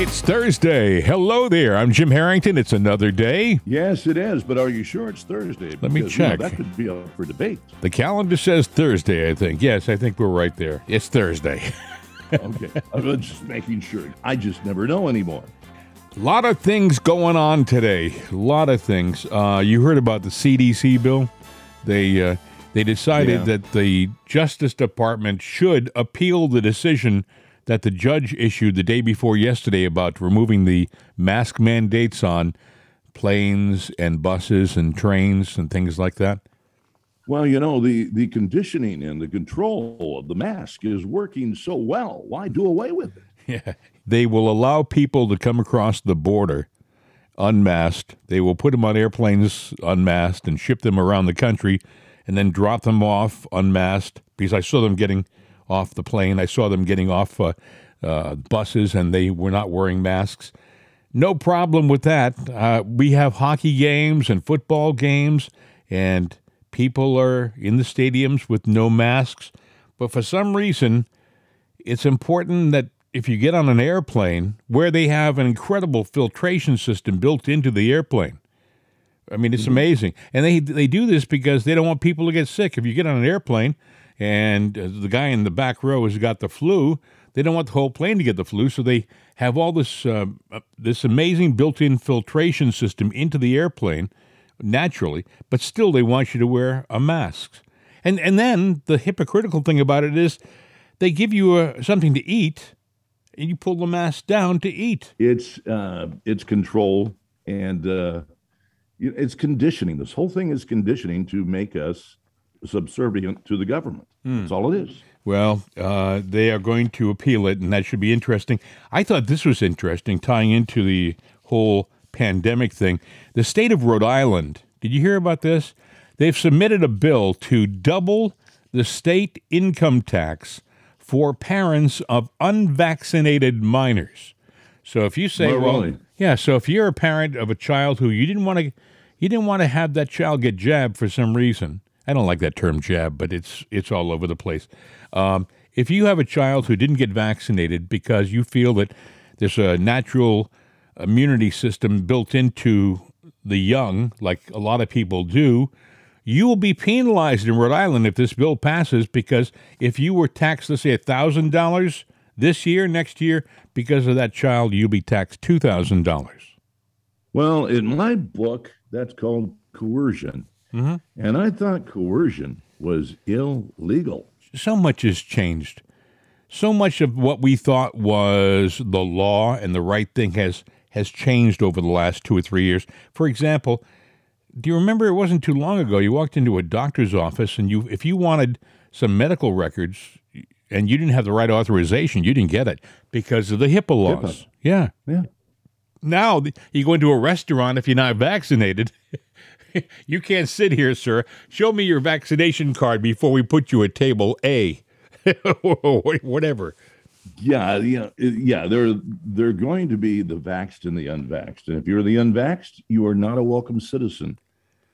It's Thursday. Hello there. I'm Jim Harrington. It's another day. Yes, it is. But are you sure it's Thursday? Let me Because, you know, check. that could be up for debate. The calendar says Thursday, I think. Yes, I think we're right there. It's Thursday. Okay, I'm just making sure. I just never know anymore. A lot of things going on today. A lot of things. Uh, you heard about the CDC bill? They uh, they decided Yeah. that the Justice Department should appeal the decision that the judge issued the day before yesterday about removing the mask mandates on planes and buses and trains and things like that. Well, you know, the, the conditioning and the control of the mask is working so well. Why do away with it? Yeah. They will allow people to come across the border unmasked. They will put them on airplanes unmasked and ship them around the country and then drop them off unmasked because I saw them getting off the plane. I saw them getting off uh, uh, buses and they were not wearing masks. No problem with that. Uh, we have hockey games and football games, and people are in the stadiums with no masks. But for some reason, it's important that if you get on an airplane where they have an incredible filtration system built into the airplane. I mean, it's amazing. And they they do this because they don't want people to get sick. If you get on an airplane and uh, the guy in the back row has got the flu, they don't want the whole plane to get the flu, so they have all this uh, uh, this amazing built-in filtration system into the airplane naturally, but still they want you to wear a mask. And and then the hypocritical thing about it is they give you uh, something to eat and you pull the mask down to eat. It's uh, it's control and uh, it's conditioning. This whole thing is conditioning to make us subservient to the government. That's all it is. Well, uh, they are going to appeal it, and that should be interesting. I thought this was interesting, tying into the whole pandemic thing. The state of Rhode Island, did you hear about this? They've submitted a bill to double the state income tax for parents of unvaccinated minors. So if you say, well, really? yeah, so if you're a parent of a child who you didn't want to, you didn't want to have that child get jabbed for some reason. I don't like that term jab, but it's it's all over the place. Um, if you have a child who didn't get vaccinated because you feel that there's a natural immunity system built into the young, like a lot of people do, you will be penalized in Rhode Island if this bill passes because if you were taxed, let's say, $1,000 this year, next year, because of that child, you'll be taxed $2,000. Well, in my book, that's called coercion. Mm-hmm. And I thought coercion was illegal. So much has changed. So much of what we thought was the law and the right thing has has changed over the last two or three years. For example, do you remember it wasn't too long ago you walked into a doctor's office and you if you wanted some medical records and you didn't have the right authorization, you didn't get it because of the HIPAA laws. Yeah. Yeah. Now you go into a restaurant if you're not vaccinated. you can't sit here, sir. Show me your vaccination card before we put you at table A. Whatever. Yeah, yeah, yeah. They're they're going to be the vaxxed and the unvaxxed, and if you're the unvaxxed, you are not a welcome citizen.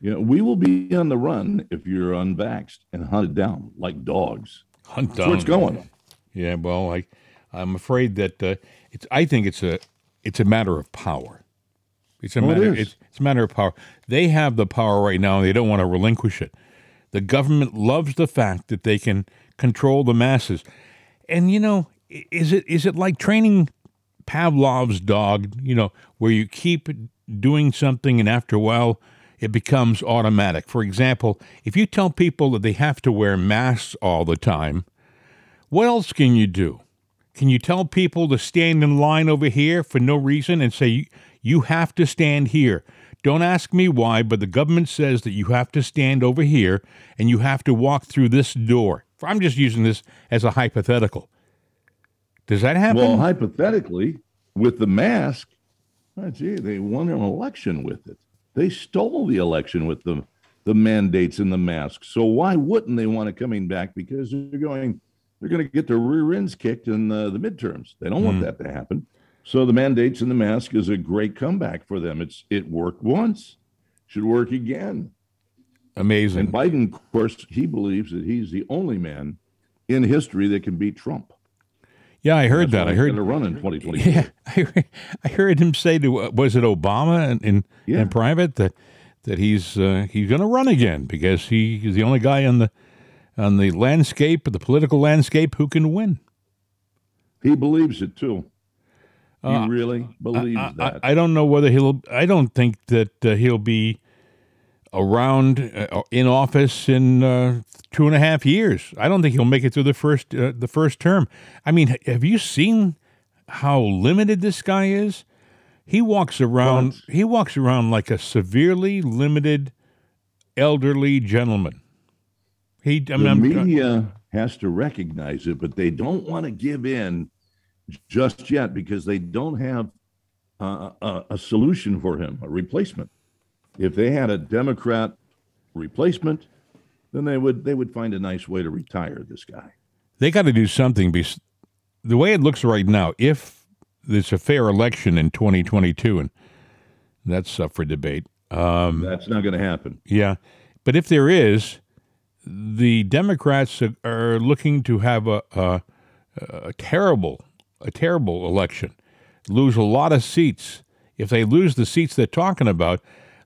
You know, we will be on the run if you're unvaxxed and hunted down like dogs. Hunt where it's going. Yeah, well, I, I'm afraid that uh, it's. I think it's a, it's a matter of power. It's a Well, matter. is. It's, it's a matter of power. They have the power right now, and they don't want to relinquish it. The government loves the fact that they can control the masses, and you know, is it is it like training Pavlov's dog? You know, where you keep doing something, and after a while, it becomes automatic. For example, if you tell people that they have to wear masks all the time, what else can you do? Can you tell people to stand in line over here for no reason and say, you have to stand here? Don't ask me why, but the government says that you have to stand over here and you have to walk through this door. I'm just using this as a hypothetical. Does that happen? Well, hypothetically, with the mask, oh, gee, they won an election with it. They stole the election with the the mandates and the masks. So why wouldn't they want it coming back? Because they're going, they're going to get their rear ends kicked in the, the midterms. They don't want hmm. that to happen. So the mandates and the mask is a great comeback for them. It's it worked once, should work again. Amazing. And Biden, of course, he believes that he's the only man in history that can beat Trump. Yeah, I heard that. I heard to run in 2020. Yeah, I I heard him say to was it Obama in in, Yeah. in private that that he's uh, he's going to run again because he, he's the only guy on the on the landscape, the political landscape, who can win. He believes it too. He Uh, really believes I, that. I don't know whether he'll. I don't think that uh, he'll be around uh, in office in uh, two and a half years. I don't think he'll make it through the first uh, the first term. I mean, have you seen how limited this guy is? He walks around. But- he walks around like a severely limited elderly gentleman. He. I mean, the I'm- media has to recognize it, but they don't want to give in just yet because they don't have uh, a, a solution for him, a replacement. If they had a Democrat replacement, then they would they would find a nice way to retire this guy. they got to do something. The way it looks right now, if there's a fair election in 2022, and that's up for debate. Um, That's not going to happen. yeah, but if there is, the Democrats are- are looking to have a, a, a terrible, a terrible election, lose a lot of seats. If they lose the seats they're talking about,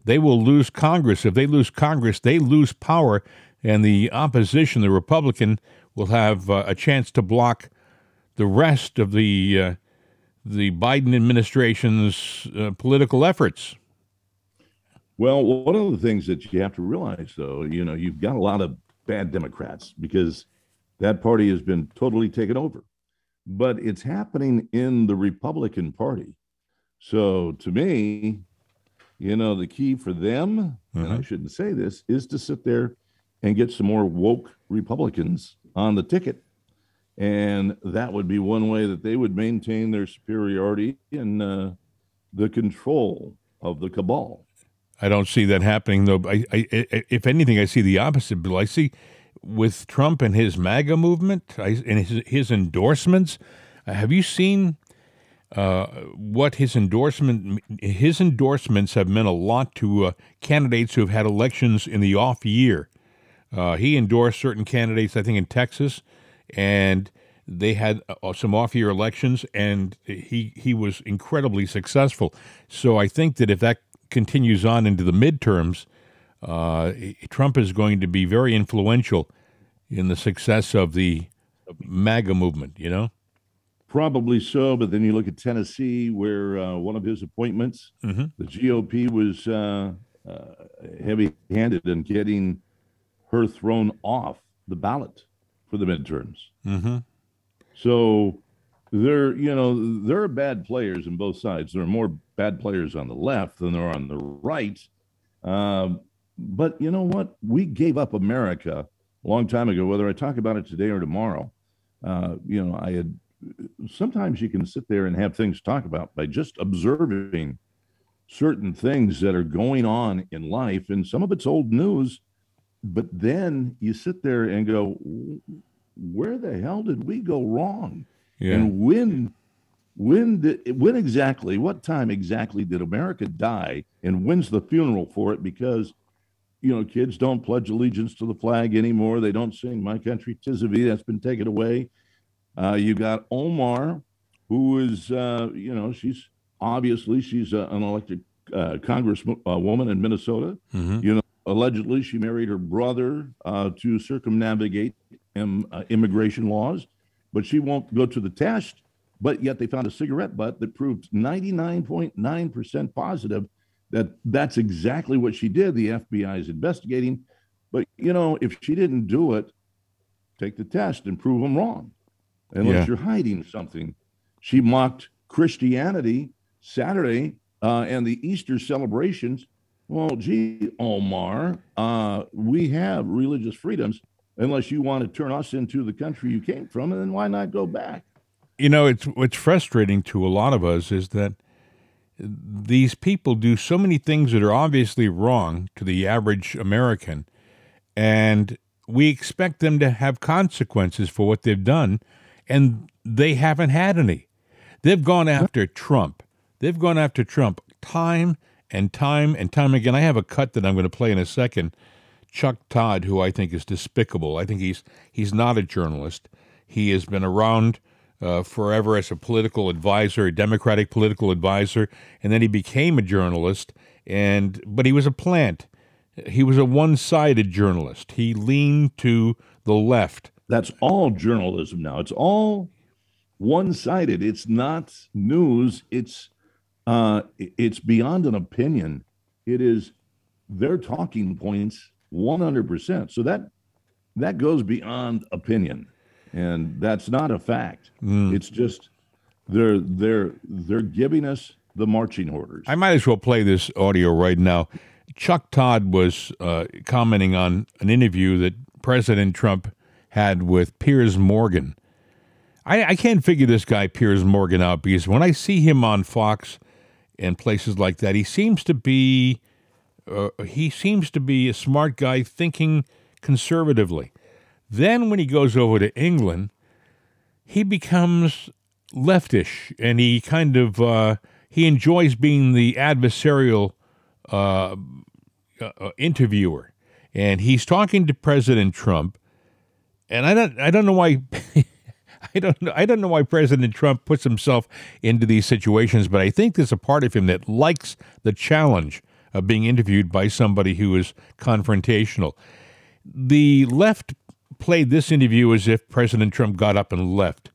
they will lose Congress. If they lose Congress, they lose power, and the opposition, the Republican, will have uh, a chance to block the rest of the uh, the Biden administration's uh, political efforts. Well, one of the things that you have to realize, though, you know, you've got a lot of bad Democrats because that party has been totally taken over. But it's happening in the Republican Party. So to me, you know, the key for them, and I shouldn't say this, is to sit there and get some more woke Republicans on the ticket. And that would be one way that they would maintain their superiority in uh, the control of the cabal. I don't see that happening, though. I, I, I, if anything, I see the opposite. Bill, I see with Trump and his MAGA movement and his, his endorsements. uh, have you seen uh, what his endorsement? His endorsements have meant a lot to uh, candidates who have had elections in the off year. Uh, he endorsed certain candidates, I think, in Texas, and they had uh, some off-year elections, and he he was incredibly successful. So I think that if that continues on into the midterms, uh, Trump is going to be very influential in the success of the MAGA movement. You know, Probably so, but then you look at Tennessee, where uh, one of his appointments, Mhm. the GOP was uh, uh, heavy-handed in getting her thrown off the ballot for the midterms. mm-hmm. So there, you know, there are bad players in both sides. There are more bad players on the left than there are on the right. Um, but you know what? We gave up America a long time ago. Whether I talk about it today or tomorrow, uh, you know, I had. Sometimes you can sit there and have things to talk about by just observing certain things that are going on in life, and some of it's old news. But then you sit there and go, where the hell did we go wrong? yeah, And when when did when exactly, what time exactly did America die? And when's the funeral for it? Because you know, kids don't pledge allegiance to the flag anymore. They don't sing "My Country 'Tis of Thee." That's been taken away. Uh, you got Omar, who is, uh, you know, she's obviously she's uh, an elected uh, congresswoman in Minnesota. Mhm. You know, allegedly she married her brother uh, to circumnavigate im- uh, immigration laws, but she won't go to the test. But yet they found a cigarette butt that proved 99.9% positive that that's exactly what she did. The FBI is investigating. But, you know, if she didn't do it, take the test and prove them wrong, unless Yeah. you're hiding something. She mocked Christianity Saturday uh, and the Easter celebrations. Well, gee, Omar, uh, we have religious freedoms unless you want to turn us into the country you came from, and then why not go back? you know, it's what's frustrating to a lot of us is that these people do so many things that are obviously wrong to the average American, and we expect them to have consequences for what they've done, and they haven't had any. They've gone after Trump. They've gone after Trump time and time and time again. I have a cut that I'm going to play in a second. Chuck Todd, who I think is despicable. I think he's he's not a journalist. He has been around uh, forever as a political advisor, a Democratic political advisor, and then he became a journalist. And but he was a plant. He was a one-sided journalist. He leaned to the left. That's all journalism now. It's all one-sided. It's not news. It's uh, it's beyond an opinion. It is their talking points 100%. So that that goes beyond opinion. And that's not a fact. Mm. It's just they're they're they're giving us the marching orders. I might as well play this audio right now. Chuck Todd was uh, commenting on an interview that President Trump had with Piers Morgan. I, I can't figure this guy Piers Morgan out because when I see him on Fox and places like that, he seems to be uh, he seems to be a smart guy thinking conservatively. Then when he goes over to England, he becomes leftish and he kind of uh, he enjoys being the adversarial uh, uh, interviewer, and he's talking to President Trump. And I don't I don't know why. I don't know. I don't know why President Trump puts himself into these situations, but I think there's a part of him that likes the challenge of being interviewed by somebody who is confrontational. The left played this interview as if President Trump got up and left.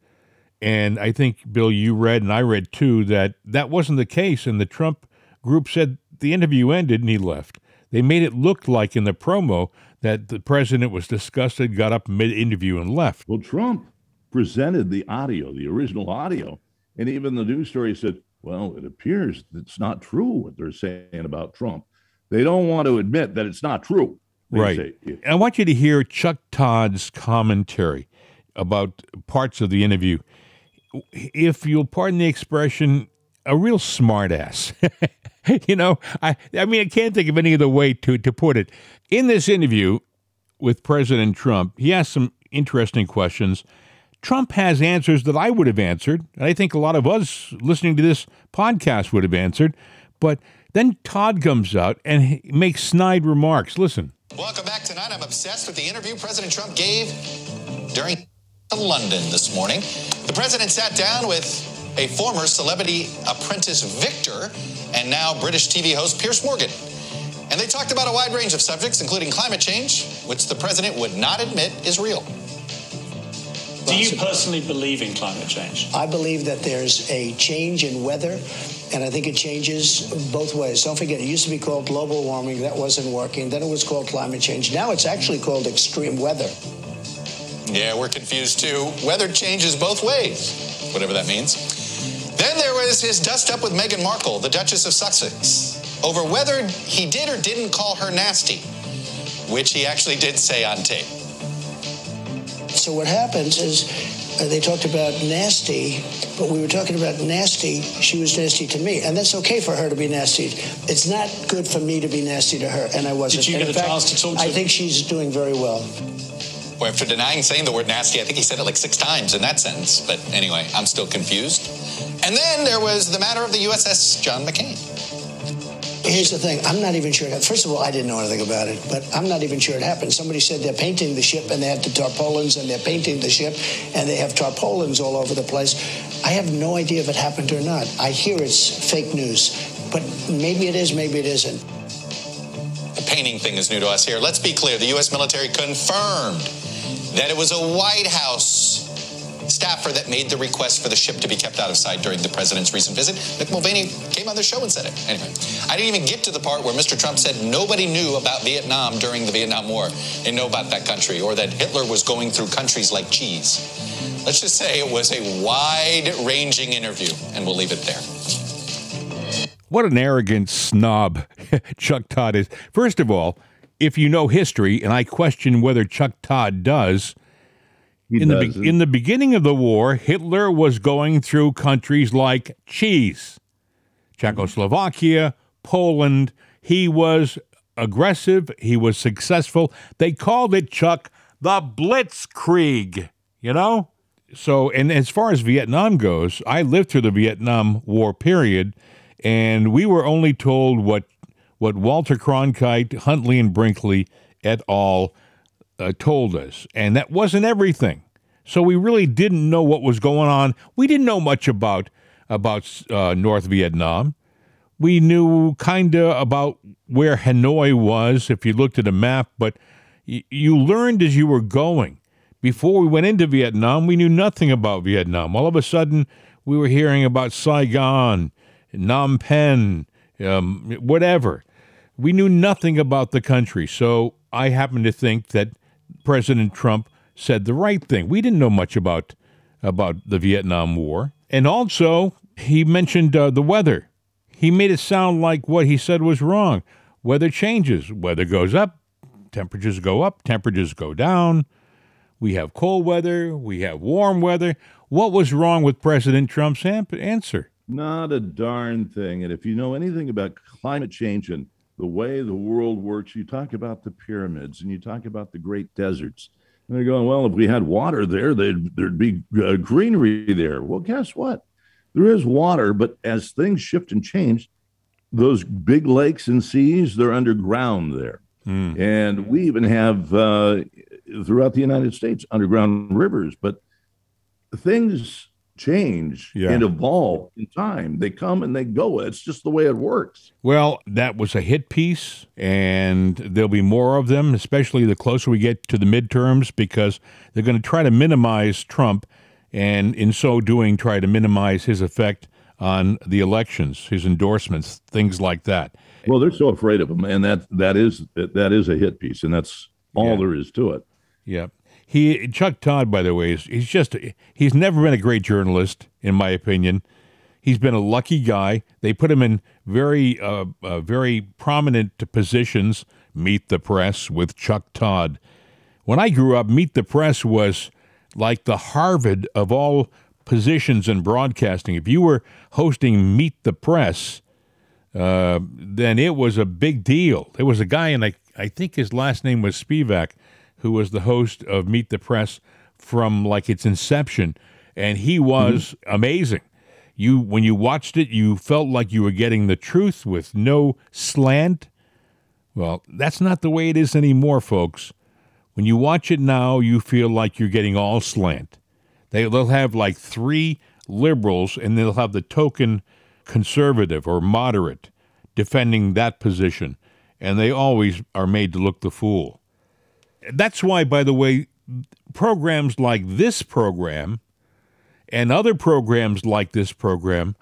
And I think, Bill, you read and I read too that that wasn't the case. And the Trump group said the interview ended and he left. They made it look like in the promo that the president was disgusted, got up mid interview, and left. Well, Trump presented the audio, the original audio. And even the news story said, well, it appears it's not true what they're saying about Trump. They don't want to admit that it's not true. Right. I want you to hear Chuck Todd's commentary about parts of the interview. If you'll pardon the expression, a real smartass. you know, I, I mean, I can't think of any other way to, to put it. In this interview with President Trump, he asked some interesting questions Trump has answers that I would have answered, and I think a lot of us listening to this podcast would have answered. But then Todd comes out and makes snide remarks. Listen. Welcome back tonight. I'm obsessed with the interview President Trump gave during London this morning. The president sat down with a former celebrity apprentice Victor and now British TV host Piers Morgan. And they talked about a wide range of subjects, including climate change, which the president would not admit is real. Do you personally believe in climate change? I believe that there's a change in weather, and I think it changes both ways. Don't forget, it used to be called global warming. That wasn't working. Then it was called climate change. Now it's actually called extreme weather. Yeah, we're confused too. Weather changes both ways, whatever that means. Then there was his dust up with Meghan Markle, the Duchess of Sussex, over whether he did or didn't call her nasty, which he actually did say on tape. So what happens is uh, they talked about nasty, but we were talking about nasty. She was nasty to me, and that's okay for her to be nasty. It's not good for me to be nasty to her, and I wasn't. Did you and get a fact, chance to talk to I think she's doing very well. Well, after denying saying the word nasty, I think he said it like six times in that sentence. But anyway, I'm still confused. And then there was the matter of the USS John McCain. Here's the thing. I'm not even sure. First of all, I didn't know anything about it, but I'm not even sure it happened. Somebody said they're painting the ship and they have the tarpaulins and they're painting the ship and they have tarpaulins all over the place. I have no idea if it happened or not. I hear it's fake news, but maybe it is, maybe it isn't. The painting thing is new to us here. Let's be clear the U.S. military confirmed that it was a White House staffer that made the request for the ship to be kept out of sight during the president's recent visit. Mick Mulvaney came on the show and said it. Anyway, I didn't even get to the part where Mr. Trump said nobody knew about Vietnam during the Vietnam War. They know about that country, or that Hitler was going through countries like cheese. Let's just say it was a wide ranging interview, and we'll leave it there. What an arrogant snob Chuck Todd is. First of all, if you know history, and I question whether Chuck Todd does, He in the be- in the beginning of the war, Hitler was going through countries like cheese, Czechoslovakia, Poland. He was aggressive. He was successful. They called it Chuck the Blitzkrieg. You know. So, and as far as Vietnam goes, I lived through the Vietnam War period, and we were only told what what Walter Cronkite, Huntley, and Brinkley et al uh, told us, and that wasn't everything. So we really didn't know what was going on. We didn't know much about about uh, North Vietnam. We knew kind of about where Hanoi was if you looked at a map, but y- you learned as you were going. Before we went into Vietnam, we knew nothing about Vietnam. All of a sudden, we were hearing about Saigon, Phnom Penh, um, whatever. We knew nothing about the country. So I happen to think that President Trump said the right thing. We didn't know much about about the Vietnam War, and also he mentioned uh, the weather. He made it sound like what he said was wrong. Weather changes. Weather goes up. Temperatures go up. Temperatures go down. We have cold weather. We have warm weather. What was wrong with President Trump's answer? Not a darn thing. And if you know anything about climate change and the way the world works, you talk about the pyramids and you talk about the great deserts. And they're going, well, if we had water there, there'd, there'd be uh, greenery there. Well, guess what? There is water, but as things shift and change, those big lakes and seas, they're underground there. Mm. And we even have uh, throughout the United States underground rivers, but things change yeah. and evolve in time. They come and they go. It's just the way it works. Well, that was a hit piece, and there'll be more of them, especially the closer we get to the midterms, because they're going to try to minimize Trump, and in so doing, try to minimize his effect on the elections, his endorsements, things like that. Well, they're so afraid of him, and that that is that is a hit piece, and that's all yeah. there is to it. Yep. He Chuck Todd, by the way, is he's just he's never been a great journalist, in my opinion. He's been a lucky guy. They put him in very uh, uh, very prominent positions. Meet the Press with Chuck Todd. When I grew up, Meet the Press was like the Harvard of all positions in broadcasting. If you were hosting Meet the Press, uh, then it was a big deal. There was a guy, and I, I think his last name was Spivak, who was the host of Meet the Press from like its inception, and he was mm-hmm. amazing. You when you watched it, you felt like you were getting the truth with no slant. Well, that's not the way it is anymore, folks. When you watch it now, you feel like you're getting all slant. They, they'll have like three liberals, and they'll have the token conservative or moderate defending that position, and they always are made to look the fool that's why, by the way, programs like this program and other programs like this program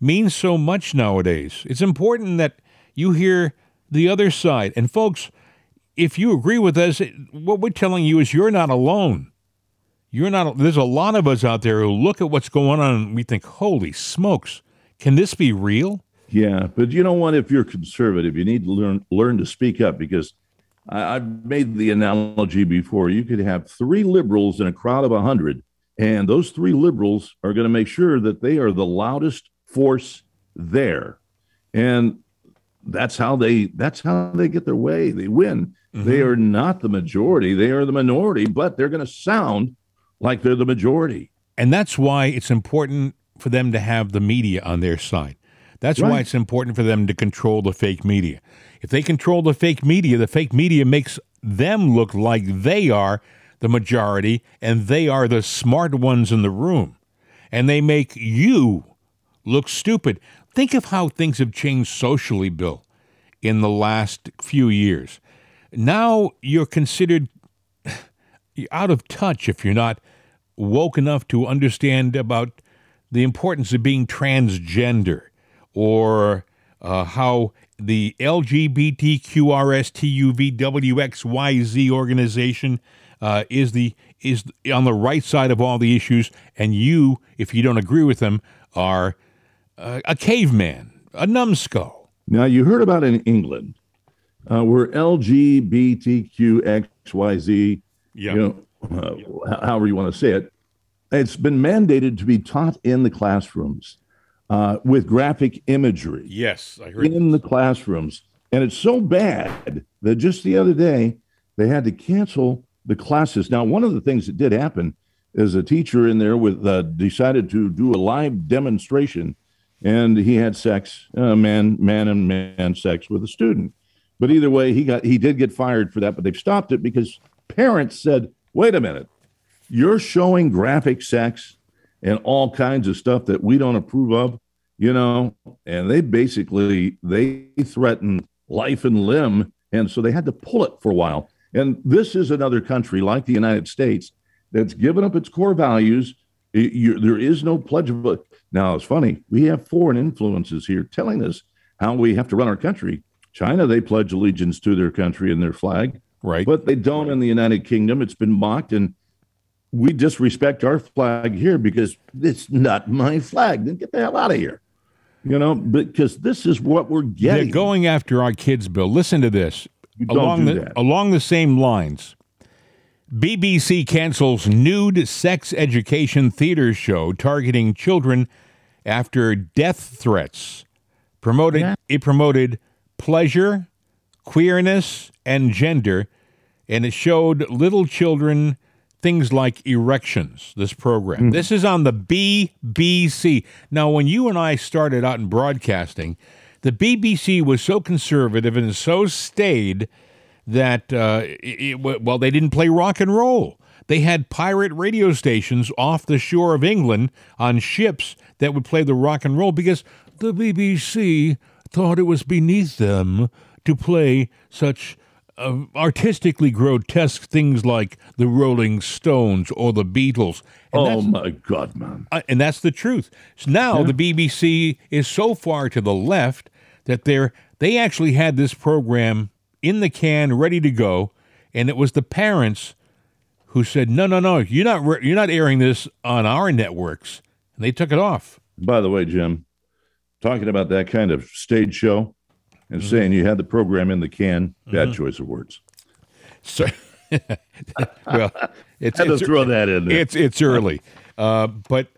mean so much nowadays. It's important that you hear the other side. And folks, if you agree with us, what we're telling you is you're not alone. You're not there's a lot of us out there who look at what's going on and we think, "Holy smokes, can this be real?" Yeah, but you know what if you're conservative, you need to learn learn to speak up because I've made the analogy before. You could have three liberals in a crowd of 100, and those three liberals are going to make sure that they are the loudest force there. And that's how they that's how they get their way. They win. Mm-hmm. They are not the majority, they are the minority, but they're going to sound like they're the majority. And that's why it's important for them to have the media on their side. That's right. why it's important for them to control the fake media. If they control the fake media, the fake media makes them look like they are the majority and they are the smart ones in the room. And they make you look stupid. Think of how things have changed socially, Bill, in the last few years. Now you're considered out of touch if you're not woke enough to understand about the importance of being transgender or uh, how the LGBTQRSTUVWXYZ organization uh, is the is on the right side of all the issues, and you, if you don't agree with them, are uh, a caveman, a numbskull. Now you heard about in England, uh, where LGBTQXYZ, yeah. you know, uh, however you want to say it, it's been mandated to be taught in the classrooms uh, with graphic imagery. Yes, I heard in the classrooms, and it's so bad that just the other day they had to cancel the classes. Now, one of the things that did happen is a teacher in there with uh, decided to do a live demonstration, and he had sex, uh, man, man and man sex with a student. But either way, he got he did get fired for that. But they've stopped it because parents said, "Wait a minute, you're showing graphic sex and all kinds of stuff that we don't approve of, you know, and they basically they threaten life and limb, and so they had to pull it for a while. And this is another country like the United States that's given up its core values. It, you, there is no pledge of. Now it's funny we have foreign influences here telling us how we have to run our country. China, they pledge allegiance to their country and their flag, Right. but they don't in the United Kingdom. It's been mocked, and we disrespect our flag here because it's not my flag. Then get the hell out of here, you know. Because this is what we're They're getting. going after our kids, Bill. Listen to this. You along the that. along the same lines. BBC cancels nude sex education theater show targeting children after death threats. Promoted Yeah. it promoted pleasure, queerness, and gender, and it showed little children things like erections. This program. This is on the BBC. Now, when you and I started out in broadcasting, the BBC was so conservative and so staid that uh, it, it- well, they didn't play rock and roll. They had pirate radio stations off the shore of England on ships that would play the rock and roll because the BBC thought it was beneath them to play such uh, artistically grotesque things like the Rolling Stones or the Beatles. And oh my God, man! uh, and that's the truth. So now the BBC is so far to the left that they're they actually had this program in the can, ready to go, and it was the parents who said, "No, no, no, you're not re- you're not airing this on our networks," and they took it off. By the way, Jim, talking about that kind of stage show and Mm-hmm. saying you had the program in the can, bad choice of words. So, well, it's, it's throw that in there. It's it's early, uh, but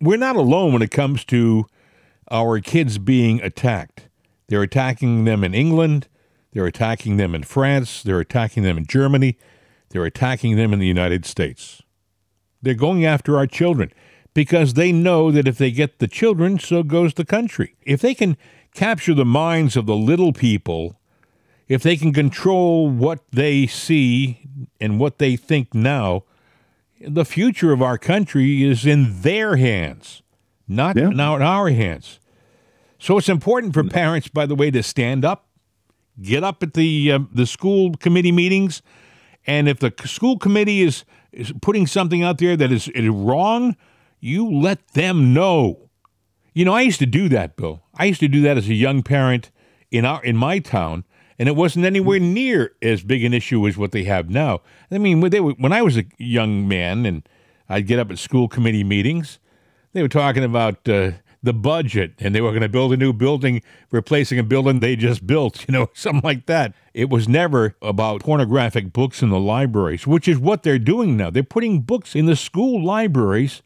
we're not alone when it comes to our kids being attacked. They're attacking them in England. They're attacking them in France. They're attacking them in Germany. They're attacking them in the United States. They're going after our children because they know that if they get the children, so goes the country. If they can capture the minds of the little people, if they can control what they see and what they think now, the future of our country is in their hands, not Yeah. now in our hands. So it's important for parents, by the way, to stand up, get up at the uh, the school committee meetings, and if the school committee is, is putting something out there that is, is wrong, you let them know. You know, I used to do that, Bill. I used to do that as a young parent in our in my town, and it wasn't anywhere near as big an issue as what they have now. I mean, when they were, when I was a young man and I'd get up at school committee meetings, they were talking about uh, the budget and they were going to build a new building, replacing a building they just built, you know, something like that. It was never about pornographic books in the libraries, which is what they're doing now. They're putting books in the school libraries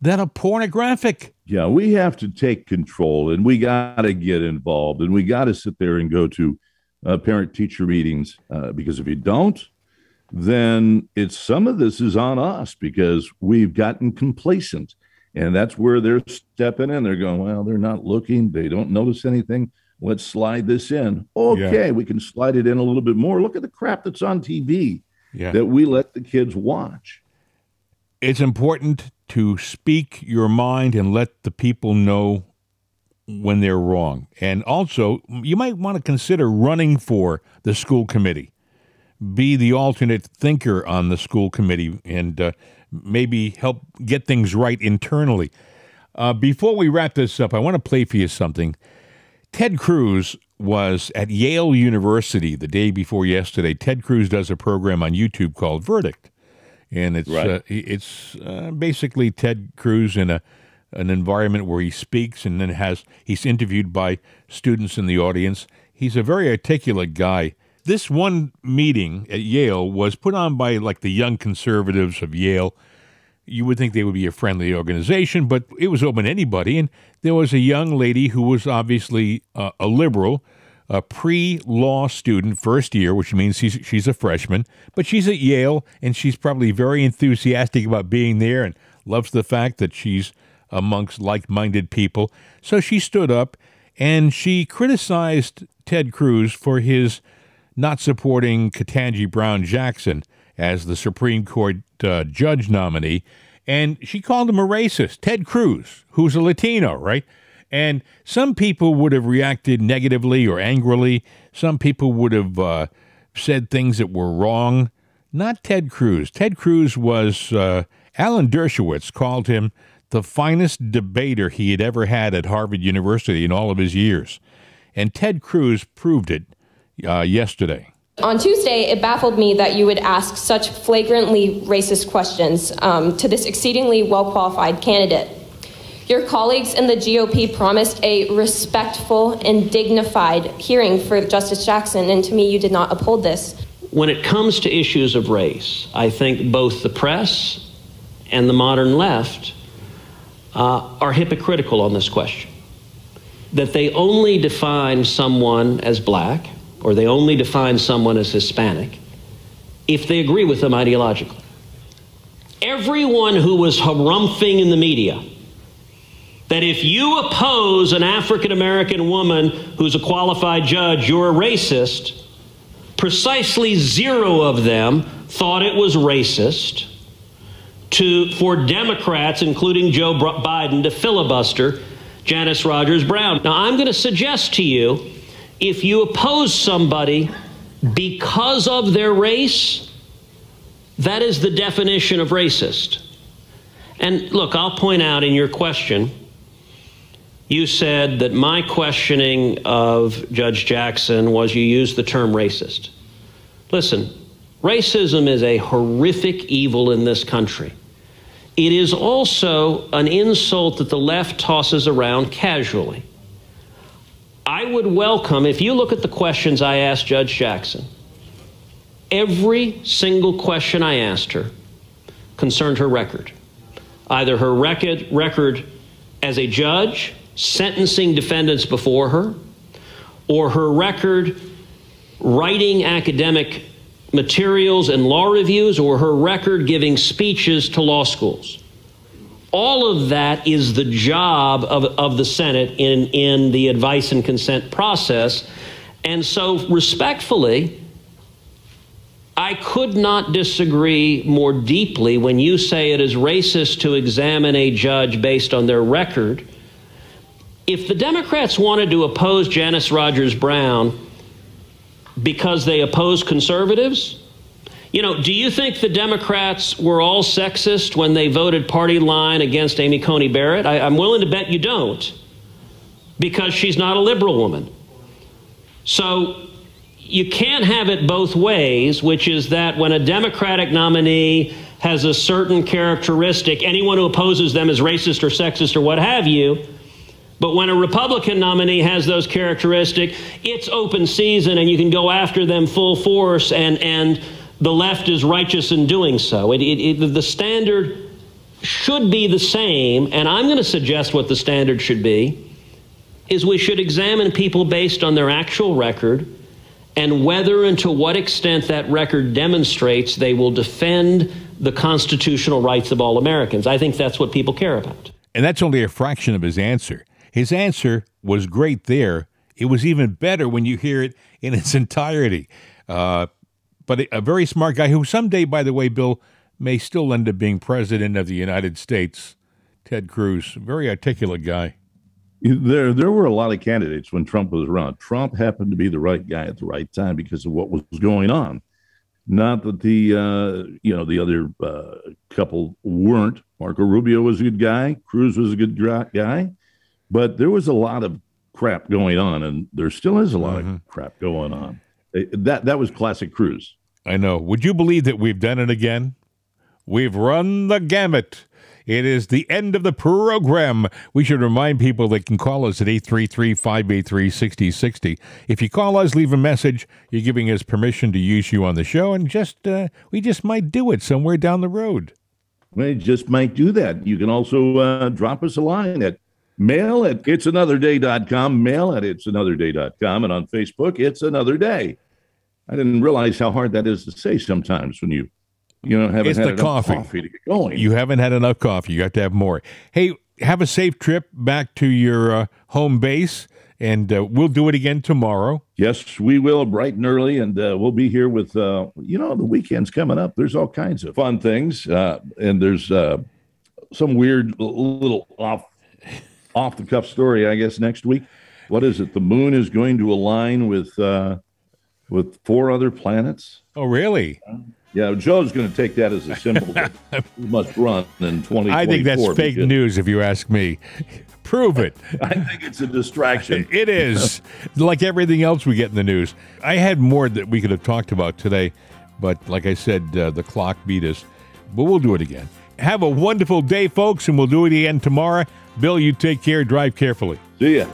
that a pornographic. Yeah, we have to take control and we got to get involved and we got to sit there and go to uh, parent teacher meetings uh, because if you don't, then it's some of this is on us because we've gotten complacent. And that's where they're stepping in. They're going, well, they're not looking. They don't notice anything. Let's slide this in. Okay, we can slide it in a little bit more. Look at the crap that's on TV Yeah. that we let the kids watch. it's important to speak your mind and let the people know when they're wrong. And also, you might want to consider running for the school committee. Be the alternate thinker on the school committee and uh, maybe help get things right internally. Uh, before we wrap this up, I want to play for you something. Ted Cruz was at Yale University the day before yesterday. Ted Cruz does a program on YouTube called Verdict and it's Right. uh, it's uh, basically Ted Cruz in a an environment where he speaks and then has he's interviewed by students in the audience. He's a very articulate guy. This one meeting at Yale was put on by like the young conservatives of Yale. You would think they would be a friendly organization, but it was open to anybody. And there was a young lady who was obviously uh, a liberal, a pre law student, first year, which means she's, she's a freshman, but she's at Yale and she's probably very enthusiastic about being there and loves the fact that she's amongst like minded people. So she stood up and she criticized Ted Cruz for his not supporting Ketanji Brown Jackson as the Supreme Court uh, judge nominee, and she called him a racist. Ted Cruz, who's a Latino, right? And some people would have reacted negatively or angrily. Some people would have uh, said things that were wrong. Not Ted Cruz. Ted Cruz was, uh, Alan Dershowitz called him the finest debater he had ever had at Harvard University in all of his years. And Ted Cruz proved it uh, yesterday. On Tuesday, it baffled me that you would ask such flagrantly racist questions um, to this exceedingly well qualified candidate. Your colleagues in the GOP promised a respectful and dignified hearing for Justice Jackson, and to me, you did not uphold this. When it comes to issues of race, I think both the press and the modern left uh, are hypocritical on this question. That they only define someone as black or they only define someone as Hispanic if they agree with them ideologically. Everyone who was harumphing in the media that if you oppose an African American woman who's a qualified judge, you're a racist, precisely zero of them thought it was racist to for Democrats, including Joe Biden, to filibuster Janice Rogers Brown. Now, I'm going to suggest to you if you oppose somebody because of their race, that is the definition of racist. And look, I'll point out in your question, you said that my questioning of Judge Jackson was you used the term racist. Listen, racism is a horrific evil in this country. It is also an insult that the left tosses around casually. I would welcome, if you look at the questions I asked Judge Jackson, every single question I asked her concerned her record. Either her record, record as a judge, sentencing defendants before her, or her record writing academic materials and law reviews or her record giving speeches to law schools. All of that is the job of, of the Senate in, in the advice and consent process. And so, respectfully, I could not disagree more deeply when you say it is racist to examine a judge based on their record. If the Democrats wanted to oppose Janice Rogers Brown, because they oppose conservatives? You know, do you think the Democrats were all sexist when they voted party line against Amy Coney Barrett? I, am willing to bet you don't, because she's not a liberal woman. So you can't have it both ways, which is that when a Democratic nominee has a certain characteristic, anyone who opposes them is racist or sexist or what have you. But when a Republican nominee has those characteristics, it's open season and you can go after them full force, and, and the left is righteous in doing so. It, it, it, the standard should be the same, and I'm going to suggest what the standard should be is we should examine people based on their actual record and whether and to what extent that record demonstrates they will defend the constitutional rights of all Americans. I think that's what people care about. And that's only a fraction of his answer. His answer was great there. It was even better when you hear it in its entirety. Uh, but a, very smart guy who someday, by the way, Bill, may still end up being president of the United States. Ted Cruz, very articulate guy. There, there were a lot of candidates when Trump was around. Trump happened to be the right guy at the right time because of what was going on. Not that the, uh, you know, the other uh, couple weren't. Marco Rubio was a good guy. Cruz was a good guy. But there was a lot of crap going on, and there still is a lot mm-hmm. of crap going on. That that was classic Cruz. I know. Would you believe that we've done it again? We've run the gamut. It is the end of the program. We should remind people they can call us at 833 583 6060. If you call us, leave a message. You're giving us permission to use you on the show, and just uh, we just might do it somewhere down the road. We just might do that. You can also uh, drop us a line at Mail at it'sanotherday.com, mail at it'sanotherday.com, and on Facebook, It's Another Day. I didn't realize how hard that is to say sometimes when you, you know, haven't it's had the enough coffee. coffee to get going. You haven't had enough coffee. You have to have more. Hey, have a safe trip back to your uh, home base And uh, we'll do it again tomorrow. Yes, we will, bright and early, and uh, we'll be here with, uh, you know, the weekend's coming up. There's all kinds of fun things, uh, and there's uh, some weird little off off the cuff story, I guess, next week. What is it? The moon is going to align with uh, with four other planets. Oh, really? Yeah, Joe's going to take that as a symbol we must run in 2024. I think that's fake because news, if you ask me. Prove it. I think it's a distraction. It is like everything else we get in the news. I had more that we could have talked about today, but like I said, uh, the clock beat us. But we'll do it again. Have a wonderful day, folks, and we'll do it again tomorrow. Bill, you take care. Drive carefully. See ya.